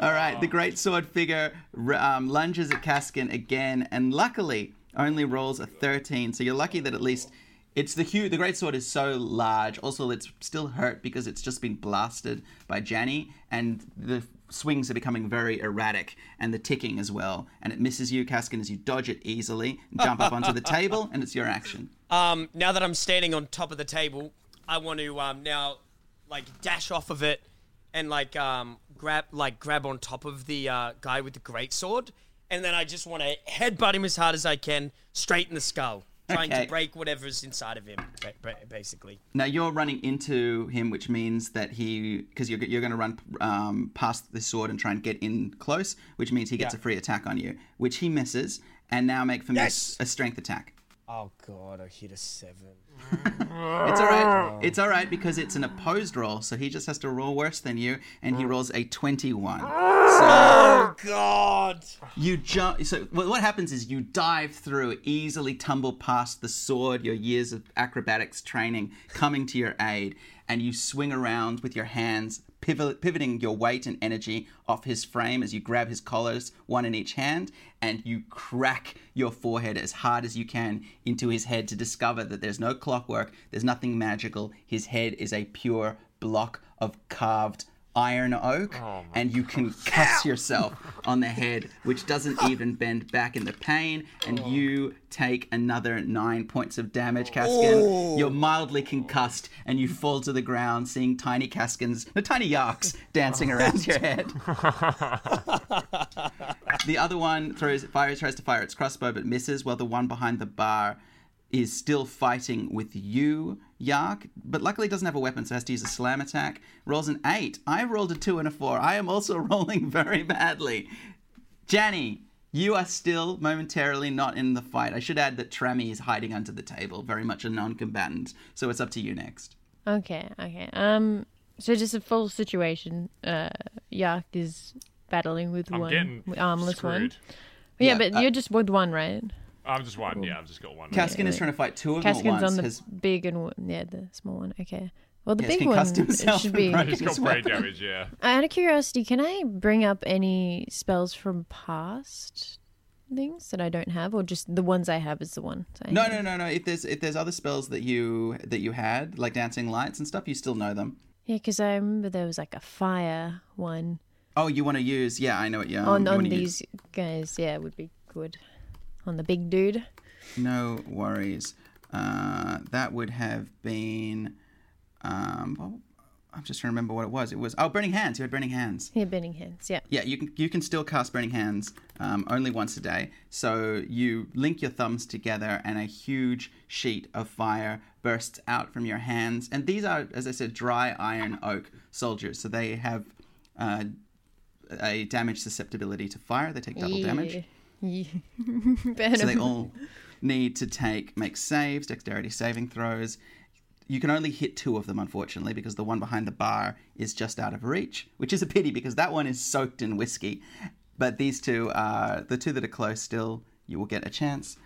All right, the great sword figure um, lunges at Kaskin again, and luckily only rolls a 13. So you're lucky that at least It's the huge. The great sword is so large. Also, it's still hurt because it's just been blasted by Janny, and the swings are becoming very erratic, and the ticking as well. And it misses you, Caskin, as you dodge it easily and jump up onto the table, and it's your action. Um, now that I'm standing on top of the table, I want to um, now like dash off of it and like um, grab like grab on top of the uh, guy with the great sword, and then I just want to headbutt him as hard as I can, straight in the skull, trying Okay. to break whatever's inside of him, ba- ba- basically. Now you're running into him, which means that he, because you're, you're going to run um, past the sword and try and get in close, which means he gets Yeah. a free attack on you, which he misses. And now make for me a strength attack. Oh god, I hit a seven. <laughs> It's all right. Oh. It's all right because it's an opposed roll, so he just has to roll worse than you, and he mm. rolls a twenty-one. Oh god. You jump. So what happens is you dive through, easily tumble past the sword, your years of acrobatics training coming to your aid, and you swing around with your hands, pivot, pivoting your weight and energy off his frame as you grab his collars, one in each hand, and you crack your forehead as hard as you can into his head to discover that there's no clockwork, there's nothing magical. His head is a pure block of carved iron oak, and you can cuss yourself on the head, which doesn't <laughs> even bend back in the pain, and you take another nine points of damage, Caskin. You're mildly concussed, and you fall to the ground, seeing tiny Caskins, no, tiny Yarks dancing around your head. <laughs> the other one throws fires, tries to fire its crossbow, but misses, while the one behind the bar is still fighting with you, Yark, but luckily doesn't have a weapon, so has to use a slam attack. Rolls an eight. I rolled a two and a four. I am also <laughs> rolling very badly. Janny, you are still momentarily not in the fight. I should add that Trami is hiding under the table, very much a non-combatant. So it's up to you next. Okay, okay. Um, so just a full situation. Uh, Yark is battling with I'm one getting armless one. Yeah, Yeah, but uh, you're just with one, right? I'm just one. Yeah, I've just got one. Caskin is wait. trying to fight two of them at Caskin's once. on the Has big and one- yeah, the small one. Okay. Well, the Yes, big one concussed it himself should and be. <laughs> broken He's got his brain weapon. damage. Yeah. <laughs> Out of curiosity, can I bring up any spells from past things that I don't have, or just the ones I have is the one? I No, have? no, no, no. If there's if there's other spells that you that you had, like dancing lights and stuff, you still know them. Yeah, because I remember there was like a fire one Oh, you want to use? Yeah, I know what you. Um, on you on wanna these use. guys. Yeah, would be good on the big dude. No worries. Uh, that would have been. Um, well, I'm just trying to remember what it was. It was oh, burning hands. You had burning hands. Yeah, burning hands. Yeah. Yeah, you can you can still cast burning hands um, only once a day. So you link your thumbs together, and a huge sheet of fire bursts out from your hands. And these are, as I said, dry iron oak soldiers. So they have uh, a damage susceptibility to fire. They take double damage. <laughs> Yeah. So they all need to take make saves, dexterity saving throws. You can only hit two of them, unfortunately, because the one behind the bar is just out of reach, which is a pity because that one is soaked in whiskey. But these two are the two that are close still. You will get a chance,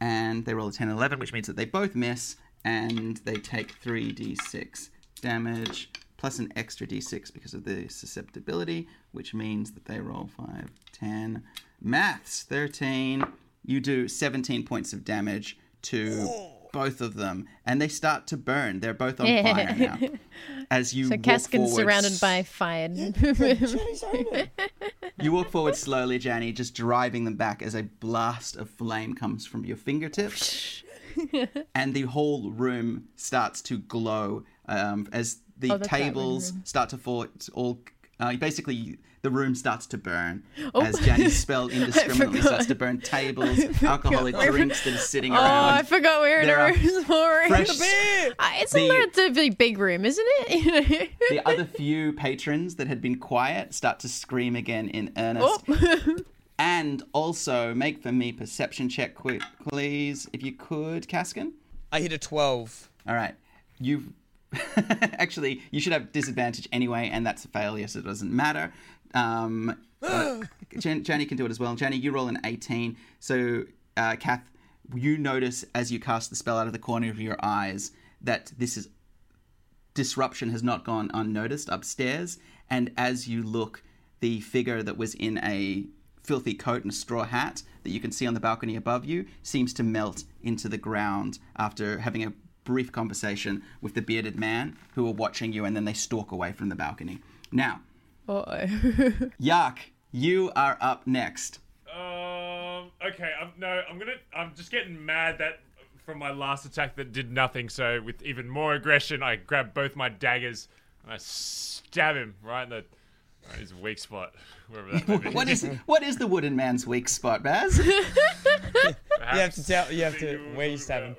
and they roll a 10 and 11, which means that they both miss, and they take 3d6 damage plus an extra d6 because of the susceptibility, which means that they roll 5, 10, maths 13. You do 17 points of damage to both of them, and they start to burn. They're both on fire now. <laughs> As you So walk Caskin's forward, surrounded by fire. <laughs> <laughs> you walk forward slowly, Janny, just driving them back as a blast of flame comes from your fingertips. and the whole room starts to glow um, as the Oh, that's that ring tables start to fall. It's all uh, basically the room starts to burn Oh. as Janny's <laughs> spell indiscriminately starts to burn <laughs> tables, alcoholic drinks that are sitting around. oh, I forgot we were in There a room for fresh- Uh, <laughs> It's The- a relatively big room, isn't it? the other few patrons that had been quiet start to scream again in earnest. oh. And also make for me perception check, quick, please, if you could, Caskin. I hit a 12. All right, you've <laughs> actually you should have disadvantage anyway, and that's a failure, so it doesn't matter. Um, uh, <laughs> Jan- Jenny can do it as well. Jenny, you roll an eighteen. So, uh, Kath, you notice as you cast the spell out of the corner of your eyes that this is disruption has not gone unnoticed upstairs, and as you look, the figure that was in a filthy coat and a straw hat that you can see on the balcony above you seems to melt into the ground after having a brief conversation with the bearded man who are watching you and then they stalk away from the balcony. Now, Uh-oh. <laughs> Yak, you are up next. Um. Okay. I'm no. I'm gonna. I'm just getting mad that from my last attack that did nothing. So with even more aggression, I grab both my daggers and I stab him right in the right, his weak spot, wherever that may be. <laughs> What is what is the wooden man's weak spot, Baz? <laughs> You have to tell. You have to where you stab him.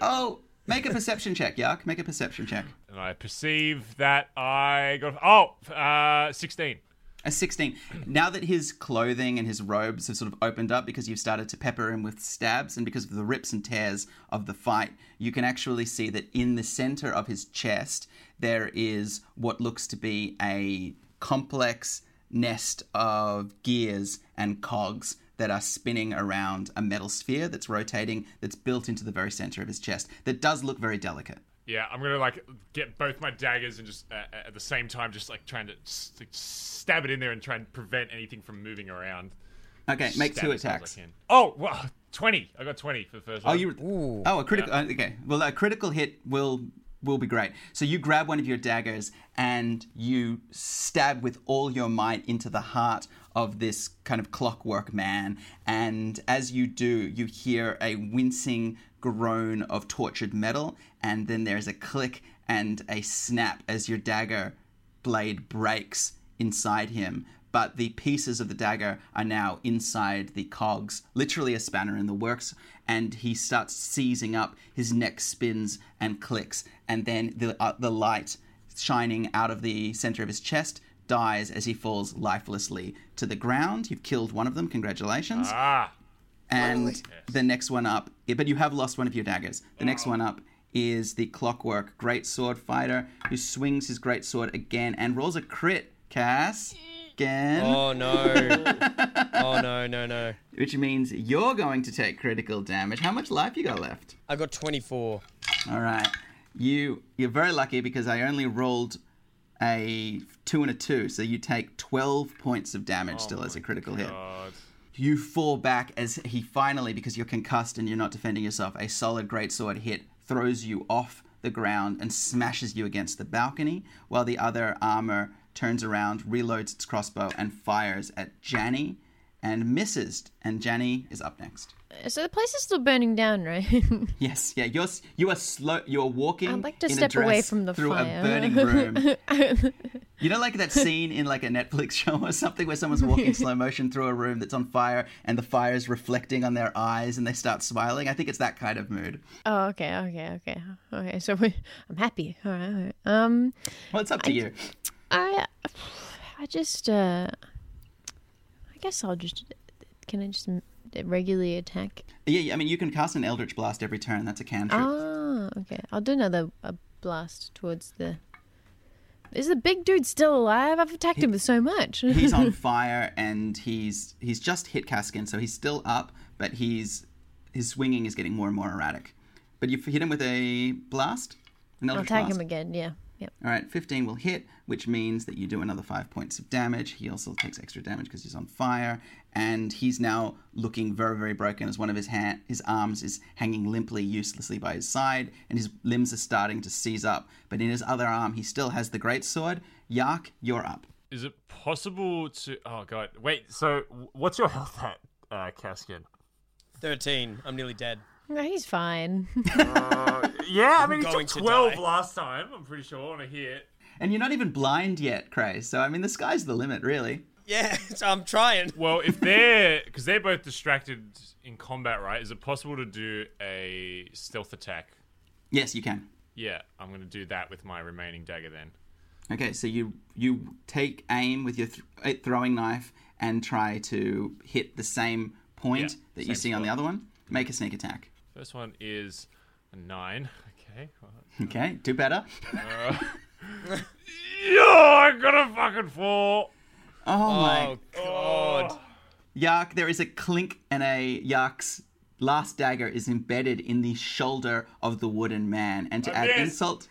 oh, make a perception check, Yak. Make a perception check. And I perceive that I got oh, uh, 16. A 16. Now that his clothing and his robes have sort of opened up because you've started to pepper him with stabs and because of the rips and tears of the fight, you can actually see that in the center of his chest there is what looks to be a complex nest of gears and cogs that are spinning around a metal sphere that's rotating that's built into the very center of his chest that does look very delicate. Yeah, I'm gonna like get both my daggers and just uh, at the same time just like trying to s- like, stab it in there and try and prevent anything from moving around. Okay, make Stab two as hard as attacks. I. Oh, well, <laughs> 20. I got 20 for the first Oh, one. you. Oh, a critical. uh, Okay. Well, a critical hit will will be great. So you grab one of your daggers and you stab with all your might into the heart of this kind of clockwork man. And as you do, you hear a wincing groan of tortured metal, and then there's a click and a snap as your dagger blade breaks inside him. But the pieces of the dagger are now inside the cogs, literally a spanner in the works, and he starts seizing up. His neck spins and clicks, and then the uh, the light shining out of the center of his chest dies as he falls lifelessly to the ground. You've killed one of them. Congratulations. ah, And the next one up, but you have lost one of your daggers. The next one up is the Clockwork Great Sword Fighter, who swings his great sword again and rolls a crit. Cass, again, Oh no. <laughs> oh no no no. which means you're going to take critical damage. How much life you got left? I got 24. All right, you you're very lucky because I only rolled a two and a two, so you take twelve points of damage oh still as a critical hit. You fall back as he finally, because you're concussed and you're not defending yourself, a solid greatsword hit throws you off the ground and smashes you against the balcony, while the other armor turns around, reloads its crossbow, and fires at Janny and misses. And Jenny is up next. so the place is still burning down, right? <laughs> Yes, yeah, you're you are slow. You are walking. I'd like to step away from the through fire. a burning room. <laughs> you know, like that scene in like a Netflix <laughs> show or something where someone's walking slow motion through a room that's on fire and the fire is reflecting on their eyes and they start smiling. I think it's that kind of mood. oh, okay, okay, okay, okay. So we, I'm happy. All right, all right. Um, Well, it's up to you. I, I just, uh, I guess I'll just, can I just regularly attack? Yeah, yeah, I mean, you can cast an Eldritch Blast every turn. That's a cantrip. Ah, okay. I'll do another a blast towards the. Is the big dude still alive? I've attacked him with so much. <laughs> he's on <laughs> fire and he's he's just hit Kaskin, so he's still up, but he's his swinging is getting more and more erratic. But you've hit him with a blast. An I'll attack blast. him again. Yeah. Yep. All right, 15 will hit, which means that you do another five points of damage. He also takes extra damage because he's on fire, and he's now looking very, very broken as one of his hand, his arms is hanging limply, uselessly by his side, and his limbs are starting to seize up. But in his other arm, he still has the great sword. Yark, you're up. Is it possible to. Oh, God. Wait, so what's your health at, uh, Caskin? 13. I'm nearly dead. No, he's fine. <laughs> Yeah, I mean, he took 12 die. last time, I'm pretty sure, on a hit. And you're not even blind yet, Cray. So I mean, the sky's the limit, really. Yeah, so <laughs> I'm trying. Well, if they're. <laughs> Because they're both distracted in combat, right? Is it possible to do a stealth attack? Yes, you can. Yeah, I'm going to do that with my remaining dagger then. Okay, so you you take aim with your th- uh, throwing knife and try to hit the same point Yeah, that you same see on the other one. Make a sneak attack. First one is a 9. <laughs> Okay. well, Okay, do better. <laughs> Yo, I got a fucking 4. Oh, oh my Oh, God. Yark, there is a clink and a Yark's last dagger is embedded in the shoulder of the wooden man. And to I add missed. insult,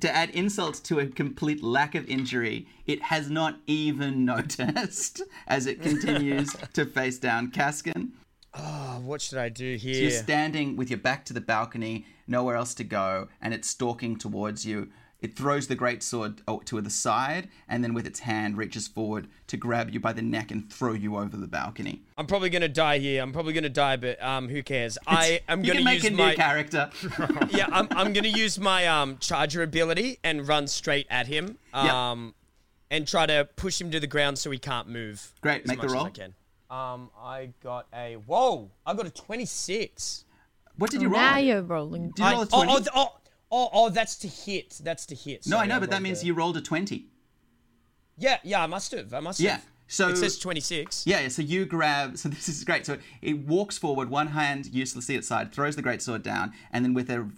To add insult to a complete lack of injury, it has not even <laughs> noticed as it continues to face down Caskin. Oh, what should I do here? So You're standing with your back to the balcony, nowhere else to go, and it's stalking towards you. It throws the great sword oh, to the side, and then with its hand reaches forward to grab you by the neck and throw you over the balcony. I'm probably gonna die here. I'm probably gonna die, but um, who cares? I am gonna make use a new my character. <laughs> yeah. I'm, I'm gonna use my um charger ability and run straight at him. Yep. Um, and try to push him to the ground so he can't move. Great, make the roll. I can. Um, I got a whoa. I got a 26. What did you roll? Now you're rolling. Did you I- roll a oh, 20? oh, oh, oh, oh, that's to hit. That's to hit. no, I Sorry, know, but that rolled means the- you rolled a 20. Yeah, yeah. I must have. I must Yeah. have. So it says 26. Yeah, yeah, so you grab. So this is great. So it walks forward, one hand uselessly at side, throws the great sword down, and then with a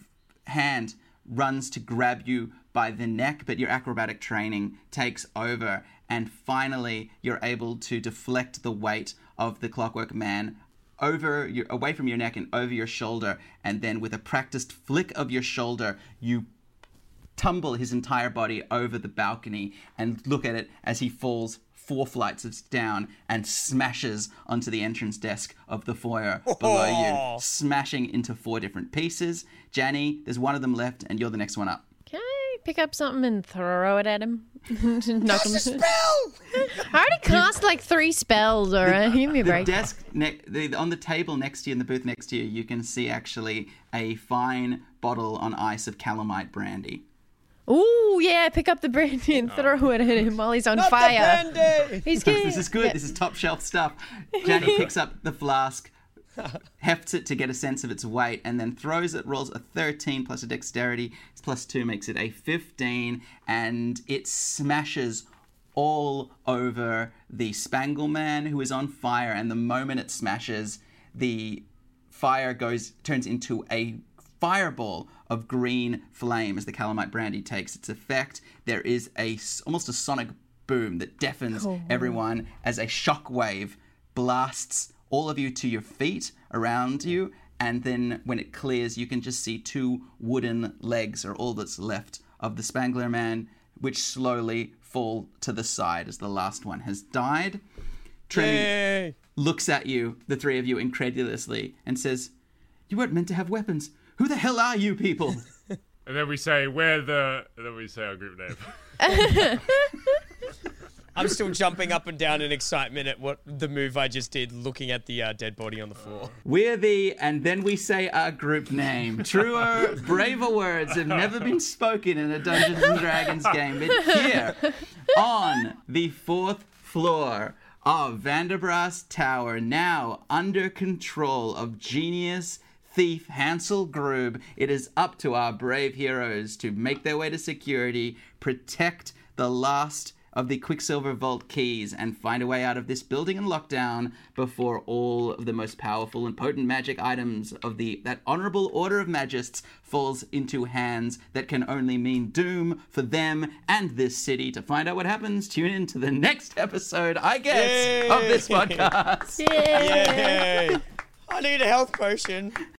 hand runs to grab you by the neck. But your acrobatic training takes over, and finally you're able to deflect the weight of the Clockwork Man over your away from your neck and over your shoulder, and then with a practiced flick of your shoulder, you tumble his entire body over the balcony and look at it as he falls four flights of down and smashes onto the entrance desk of the foyer oh. below you, smashing into four different pieces. Janny, there's one of them left, and you're the next one up. Can I pick up something and throw it at him? <laughs> Knock him. Spell! I already cast like three spells, alright? Give me a The break. desk ne- the, on the table next to you in the booth next to you, you can see actually a fine bottle on ice of calamite brandy. Ooh, yeah, pick up the brandy and oh, throw it at him while he's on Not fire. the brandy! He's good. <laughs> This is good. This is top shelf stuff. Janny <laughs> picks up the flask, <laughs> hefts it to get a sense of its weight, and then throws it. Rolls a 13 plus a dexterity. Plus two makes it a 15, and it smashes all over the Spangle Man who is on fire. And the moment it smashes, the fire goes turns into a fireball of green flame as the calamite brandy takes its effect. There is a almost a sonic boom that deafens everyone as a shock wave blasts all of you to your feet around you. And then when it clears, you can just see two wooden legs are all that's left of the Spangler Man, which slowly fall to the side as the last one has died. Tremi Yay. looks at you, the three of you, incredulously, and says, You weren't meant to have weapons. Who the hell are you people? <laughs> And then we say, we're the. And then we say our group name. <laughs> <laughs> I'm still jumping up and down in excitement at what the move I just did, looking at the uh, dead body on the floor. We're the, and then we say our group name. Truer, braver words have never been spoken in a Dungeons and Dragons game. But here, on the fourth floor of Vanderbrass Tower, now under control of genius thief Hansel Groob, it is up to our brave heroes to make their way to security, protect the last of the Quicksilver Vault keys and find a way out of this building and lockdown before all of the most powerful and potent magic items of the that honorable order of magists falls into hands that can only mean doom for them and this city. To find out what happens, tune in to the next episode, I guess, of this podcast. <laughs> Yeah. Yay! I need a health potion.